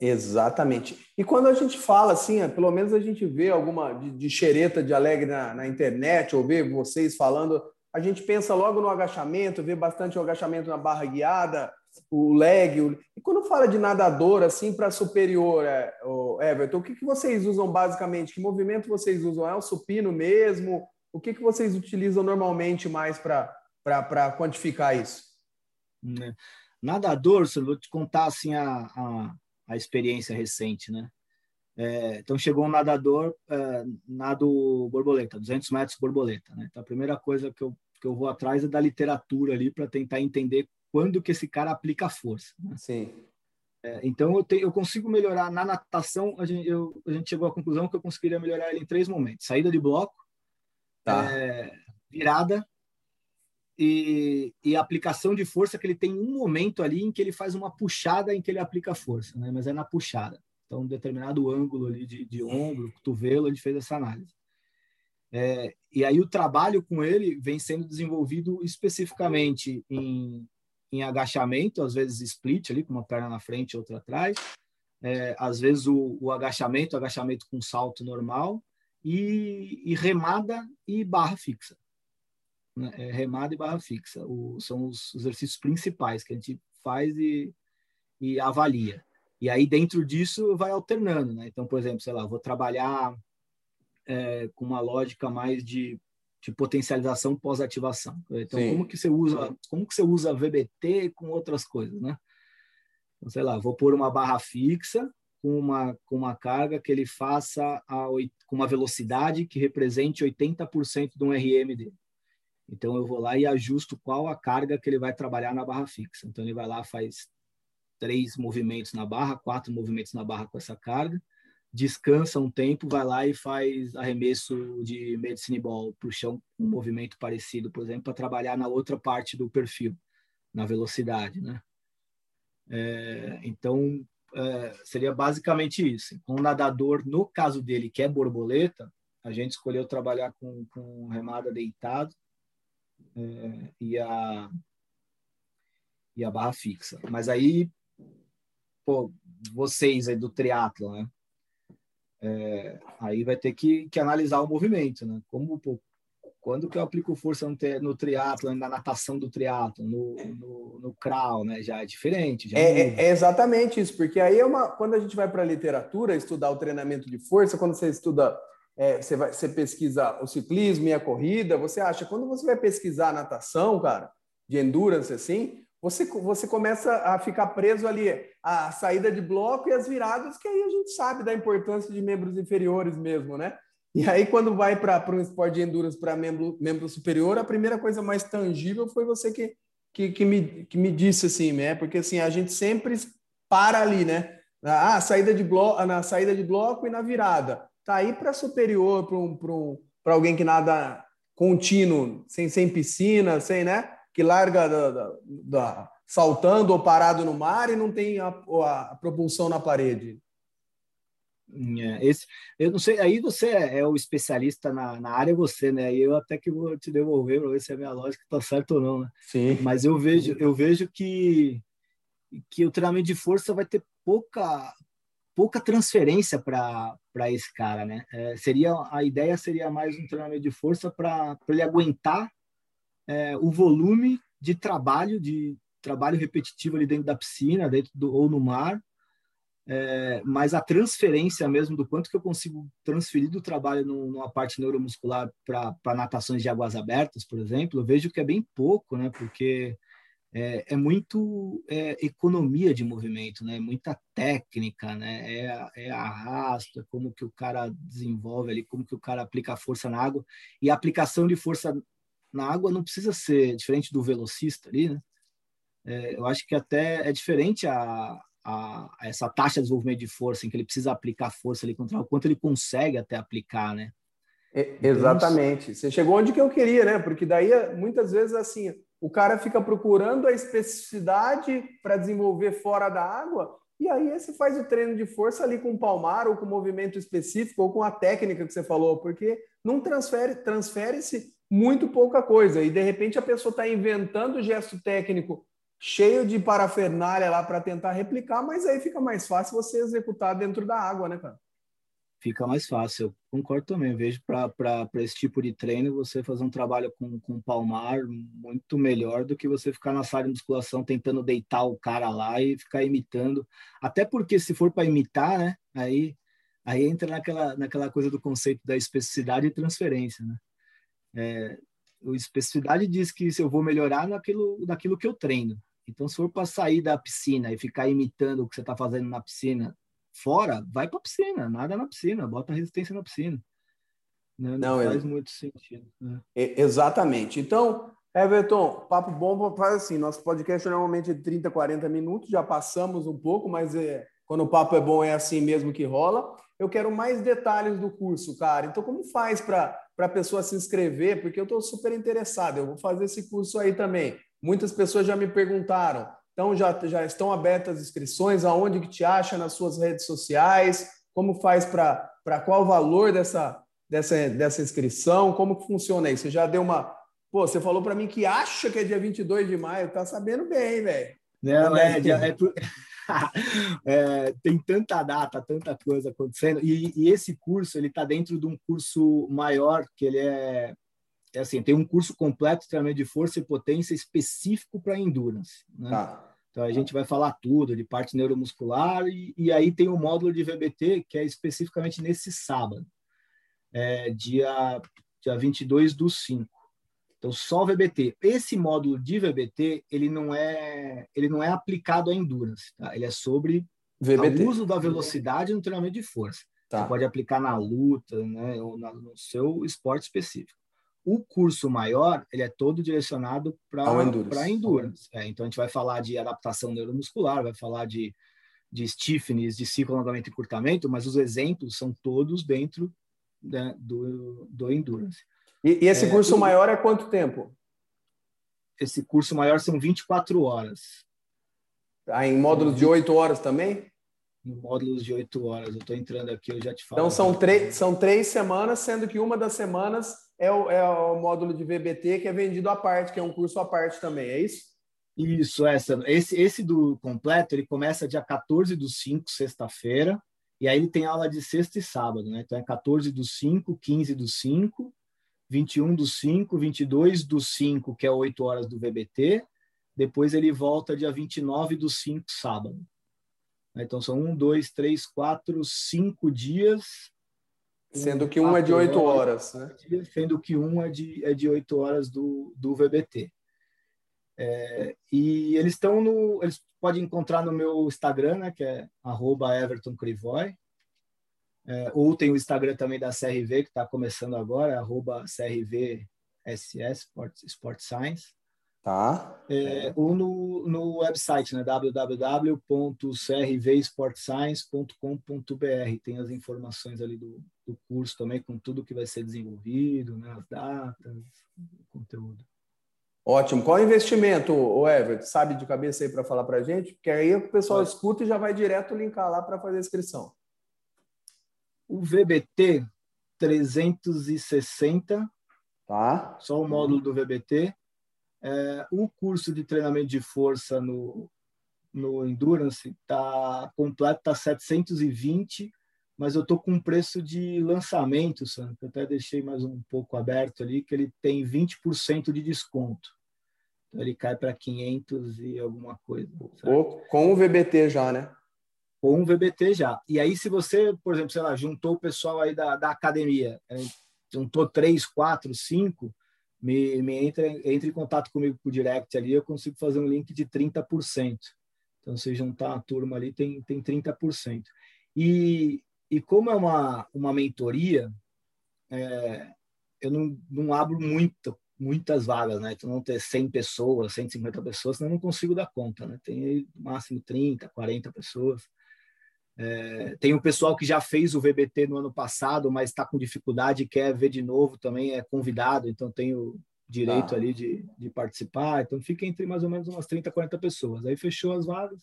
Exatamente. E quando a gente fala assim, é, pelo menos a gente vê alguma de, de xereta de alegre na, na, internet, ou vê vocês falando a gente pensa logo no agachamento, vê bastante o agachamento na barra guiada, o leg. O... E quando fala de nadador, assim, para superior, é, o Everton, o que, que vocês usam basicamente? Que movimento vocês usam? É o supino mesmo? O que, que vocês utilizam normalmente mais para quantificar isso? Né. Nadador, eu vou te contar assim a, a, a experiência recente, né? É, então chegou um nadador é, nado borboleta, 200 metros borboleta, né? Então a primeira coisa que eu que eu vou atrás é da literatura ali para tentar entender quando que esse cara aplica força. Né? Sim. É, então eu, te, eu consigo melhorar na natação. A gente, eu, a gente chegou à conclusão que eu conseguiria melhorar ele em três momentos: saída de bloco, tá. é, virada e, e aplicação de força que ele tem um momento ali em que ele faz uma puxada em que ele aplica força, né? Mas é na puxada. Então, um determinado ângulo ali de, de ombro, cotovelo, a gente fez essa análise. É, e aí o trabalho com ele vem sendo desenvolvido especificamente em, em agachamento, às vezes split ali, com uma perna na frente e outra atrás, é, às vezes o, o, agachamento, agachamento com salto normal, e, e remada e barra fixa. Né? É, remada e barra fixa o, são os exercícios principais que a gente faz e, e avalia. E aí, dentro disso, vai alternando. Né? Então, por exemplo, sei lá, vou trabalhar é, com uma lógica mais de, de potencialização pós-ativação. Então, Sim. como que você usa, como que você usa VBT com outras coisas, né? Então, sei lá, vou pôr uma barra fixa com uma com uma carga que ele faça a, com uma velocidade que represente 80% de um RM dele. Então eu vou lá e ajusto qual a carga que ele vai trabalhar na barra fixa. Então ele vai lá faz três movimentos na barra, quatro movimentos na barra com essa carga descansa um tempo, vai lá e faz arremesso de medicine ball para o chão, um movimento parecido, por exemplo, para trabalhar na outra parte do perfil, na velocidade, né? É, então, é, seria basicamente isso. O nadador, no caso dele, que é borboleta, a gente escolheu trabalhar com, com remada deitado é, e, a, e a barra fixa. Mas aí, pô, vocês aí do triatlo, né? É, aí vai ter que, que, analisar o movimento, né? Como, pô, quando que eu aplico força no, no triatlo, na natação do triatlo, no, no, no crawl, né? Já é diferente. Já é, é, é, exatamente isso, porque aí é uma, quando a gente vai para a literatura estudar o treinamento de força, quando você estuda, é, você, vai, você pesquisa o ciclismo e a corrida, você acha, quando você vai pesquisar a natação, cara, de endurance assim, você, você começa a ficar preso ali a saída de bloco e as viradas, que aí a gente sabe da importância de membros inferiores mesmo, né? E aí, quando vai para um esporte de endurance para membro, membro superior, a primeira coisa mais tangível foi você que, que, que, me, que me disse assim, né? Porque assim, a gente sempre para ali, né? Ah, saída de bloco, na saída de bloco e na virada. Tá aí para superior, para um, um, alguém que nada contínuo, sem, sem piscina, sem, né? Que larga da, da, da, saltando ou parado no mar e não tem a, a propulsão na parede. É, esse, eu não sei, aí você é, é o especialista na, na área, você, né? E eu até que vou te devolver para ver se a minha lógica está certa ou não, né? Sim. Mas eu vejo, eu vejo que, que o treinamento de força vai ter pouca, pouca transferência para esse cara, né? É, seria a ideia seria mais um treinamento de força para ele aguentar é, o volume de trabalho, de trabalho repetitivo ali dentro da piscina, dentro do, ou no mar, é, mas a transferência mesmo do quanto que eu consigo transferir do trabalho no, numa parte neuromuscular para natações de águas abertas, por exemplo, eu vejo que é bem pouco, né? Porque é, é muito é, economia de movimento, né? Muita técnica, né? É, é arrasto, é como que o cara desenvolve ali, como que o cara aplica a força na água e a aplicação de força na água não precisa ser diferente do velocista ali, né? É, eu acho que até é diferente a, a, a, essa taxa de desenvolvimento de força, em que ele precisa aplicar força ali contra o quanto ele consegue até aplicar, né? É, exatamente. Você chegou onde que eu queria, né? Porque daí, muitas vezes, assim, o cara fica procurando a especificidade para desenvolver fora da água, e aí você faz o treino de força ali com o palmar, ou com movimento específico, ou com a técnica que você falou, porque não transfere, transfere-se muito pouca coisa. E de repente a pessoa está inventando gesto técnico cheio de parafernália lá para tentar replicar, mas aí fica mais fácil você executar dentro da água, né, cara? fica mais fácil. Eu concordo também. Eu vejo para esse tipo de treino você fazer um trabalho com, com palmar muito melhor do que você ficar na sala de musculação tentando deitar o cara lá e ficar imitando. Até porque se for para imitar, né? Aí, aí entra naquela, naquela coisa do conceito da especificidade e transferência, né? É, a especificidade diz que se eu vou melhorar naquilo, naquilo que eu treino. Então, se for para sair da piscina e ficar imitando o que você está fazendo na piscina fora, vai para a piscina, nada na piscina, bota resistência na piscina. Né? Não, Não, faz é... muito sentido. Né? Exatamente. Então, Everton, papo bom faz assim, nosso podcast normalmente é 30, 40 minutos, já passamos um pouco, mas é, quando o papo é bom é assim mesmo que rola. Eu quero mais detalhes do curso, cara. Então, como faz para a pessoa se inscrever? Porque eu estou super interessado, eu vou fazer esse curso aí também. Muitas pessoas já me perguntaram, então já, já estão abertas as inscrições, aonde que te acha nas suas redes sociais, como faz para qual o valor dessa, dessa, dessa inscrição, como que funciona isso? Você já deu uma... Pô, você falou para mim que acha que é dia 22 de maio, tá sabendo bem, velho. Não, é, é, é, é, tem tanta data, tanta coisa acontecendo, e, e esse curso, ele está dentro de um curso maior, que ele é é assim, tem um curso completo de treinamento de força e potência específico para endurance. Né? Tá. Então a gente vai falar tudo de parte neuromuscular e, e, aí tem o módulo de VBT que é especificamente nesse sábado, é, dia, dia 22 do 5. Então só VBT. Esse módulo de VBT ele não é ele não é aplicado à endurance, tá? ele é sobre o uso da velocidade no treinamento de força. Tá. Você pode aplicar na luta, né, ou no seu esporte específico. O curso maior, ele é todo direcionado para endurance. endurance. É, então, a gente vai falar de adaptação neuromuscular, vai falar de, de stiffness, de ciclo alongamento e encurtamento, mas os exemplos são todos dentro né, do, do endurance. E, e esse é, curso maior é quanto tempo? Esse curso maior são 24 horas. Ah, em módulos de 8 horas também? Em módulos de 8 horas. Eu estou entrando aqui, eu já te falo. Então, são, são três semanas, sendo que uma das semanas é o, é o módulo de VBT que é vendido à parte, que é um curso à parte também, é isso? Isso, essa. Esse, esse do completo, ele começa dia 14 do 5, sexta-feira, e aí ele tem aula de sexta e sábado, né? Então é 14 do 5, 15 do 5, 21 do 5, 22 do 5, que é 8 horas do VBT, depois ele volta dia 29 do 5, sábado. Então são um, dois, três, quatro, cinco dias Sendo que um é de oito horas, né? Sendo que um é de, é de oito horas do, do VBT. É, e eles estão no. Eles podem encontrar no meu Instagram, né, que é @evertoncrivoy. É, ou tem o Instagram também da CRV, que está começando agora, arroba CRVSS, Sport, Sport Science. Tá. É, ou no, no website, né, www.crvsportscience.com.br. Tem as informações ali do, do curso também, com tudo que vai ser desenvolvido, né, as datas, o conteúdo. Ótimo. Qual é o investimento, o Everton? Sabe de cabeça aí para falar para a gente? Porque aí o pessoal Pode. escuta e já vai direto linkar lá para fazer a inscrição. O VBT 360, tá? Só o módulo do VBT. É, o curso de treinamento de força no, no Endurance está completo, está 720, mas eu estou com um preço de lançamento, Sandro, que eu até deixei mais um pouco aberto ali, que ele tem 20% de desconto. Então ele cai para 500 e alguma coisa. Ou com o VBT já, né? Com o VBT já. E aí, se você, por exemplo, sei lá, juntou o pessoal aí da, da academia, é, juntou três, quatro, cinco, me, me entra, entre em contato comigo por direct ali, eu consigo fazer um link de 30%. Então, se juntar a turma ali, tem, tem 30%. E, e como é uma, uma mentoria, é, eu não, não abro muito, muitas vagas, né? Então, não ter 100 pessoas, 150 pessoas, senão eu não consigo dar conta, né? Tem máximo 30, 40 pessoas. É, tem o pessoal que já fez o VBT no ano passado, mas está com dificuldade e quer ver de novo também, é convidado, então tem o direito ah. ali de, de participar. Então fica entre mais ou menos umas 30, 40 pessoas. Aí fechou as vagas.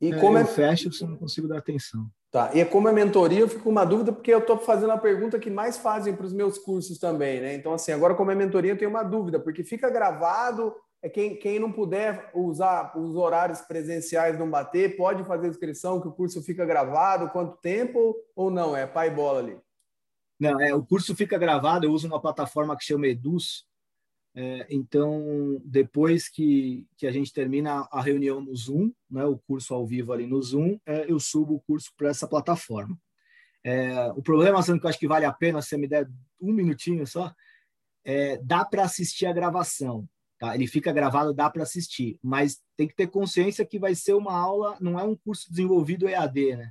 E é, como é fecha, eu não consigo dar atenção. Tá. E como é mentoria, eu fico com uma dúvida, porque eu estou fazendo a pergunta que mais fazem para os meus cursos também, né? Então, assim, agora como é mentoria, eu tenho uma dúvida, porque fica gravado, é quem, quem não puder usar os horários presenciais não bater, pode fazer inscrição que o curso fica gravado, quanto tempo ou não? É pai bola ali? Não, é, o curso fica gravado, eu uso uma plataforma que chama Eduz. É, então, depois que, que a gente termina a reunião no Zoom, né, o curso ao vivo ali no Zoom, é, eu subo o curso para essa plataforma. É, o problema, sendo que eu acho que vale a pena, se você me der um minutinho só, é, dá para assistir a gravação. Tá? Ele fica gravado, dá para assistir, mas tem que ter consciência que vai ser uma aula, não é um curso desenvolvido EAD, né?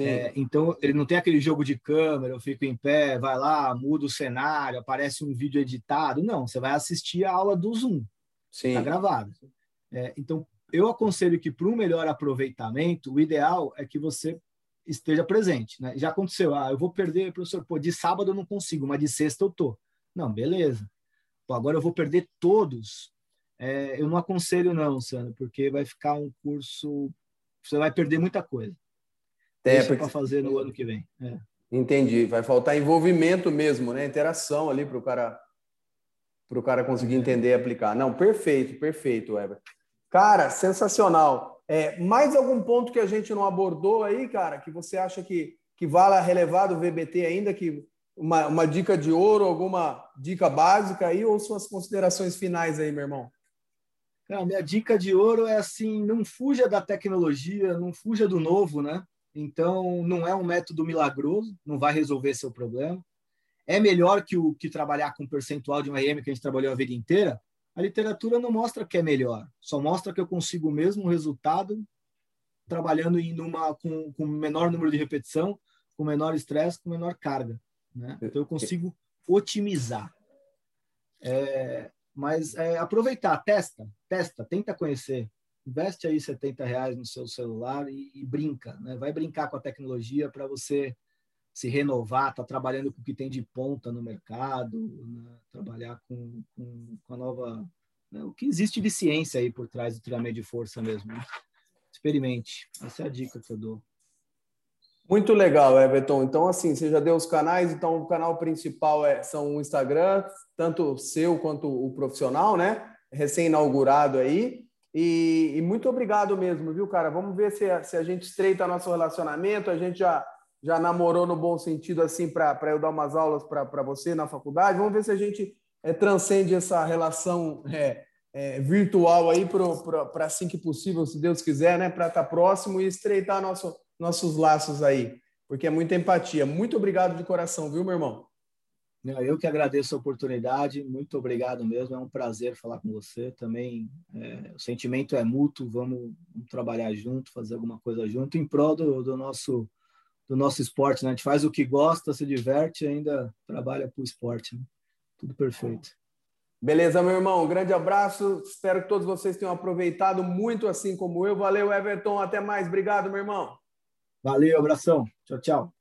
É, então, ele não tem aquele jogo de câmera, eu fico em pé, vai lá, muda o cenário, aparece um vídeo editado. Não, você vai assistir a aula do Zoom. Sim. Tá gravado. É, então, eu aconselho que, para um melhor aproveitamento, o ideal é que você esteja presente. Né? Já aconteceu, ah, eu vou perder, professor, pô, de sábado eu não consigo, mas de sexta eu tô. Não, beleza. Pô, agora eu vou perder todos. É, eu não aconselho, não, Sandro, porque vai ficar um curso. Você vai perder muita coisa. É, porque... para fazer no ano que vem. É. Entendi. Vai faltar envolvimento mesmo, né? Interação ali para o cara para o cara conseguir é. entender e aplicar. Não, perfeito, perfeito, Weber. Cara, sensacional. É, mais algum ponto que a gente não abordou aí, cara, que você acha que, que vale relevar do VBT ainda, que uma, uma dica de ouro, alguma dica básica aí, ou suas considerações finais aí, meu irmão? Cara, minha dica de ouro é assim, não fuja da tecnologia, não fuja do novo, né? Então, não é um método milagroso, não vai resolver seu problema. É melhor que o que trabalhar com percentual de um RM que a gente trabalhou a vida inteira? A literatura não mostra que é melhor, só mostra que eu consigo o mesmo resultado trabalhando em uma, com, com menor número de repetição, com menor estresse, com menor carga. Né? Então, eu consigo otimizar. É, mas é, aproveitar, testa, testa, tenta conhecer investe aí 70 reais no seu celular e, e brinca, né? Vai brincar com a tecnologia para você se renovar, tá trabalhando com o que tem de ponta no mercado, né? trabalhar com, com, com, a nova, né? o que existe de ciência aí por trás do treinamento de força mesmo. Né? Experimente. Essa é a dica que eu dou. Muito legal, Everton. Então, assim, você já deu os canais, então o canal principal é, são o Instagram, tanto o seu quanto o profissional, né? Recém-inaugurado aí. E, e, muito obrigado mesmo, viu, cara? Vamos ver se, se a gente estreita nosso relacionamento. A gente já, já namorou no bom sentido, assim, para eu dar umas aulas para você na faculdade. Vamos ver se a gente é, transcende essa relação é, é, virtual aí para assim que possível, se Deus quiser, né? Para estar tá próximo e estreitar nosso, nossos laços aí, porque é muita empatia. Muito obrigado de coração, viu, meu irmão? Eu que agradeço a oportunidade, muito obrigado mesmo, é um prazer falar com você também. É, o sentimento é mútuo, vamos, vamos, trabalhar junto, fazer alguma coisa junto em prol do, do, nosso do nosso esporte. Né? A gente faz o que gosta, se diverte e ainda trabalha para o esporte. Né? Tudo perfeito. Beleza, meu irmão. Um grande abraço. Espero que todos vocês tenham aproveitado muito assim como eu. Valeu, Everton. Até mais. Obrigado, meu irmão. Valeu, abração. Tchau, tchau.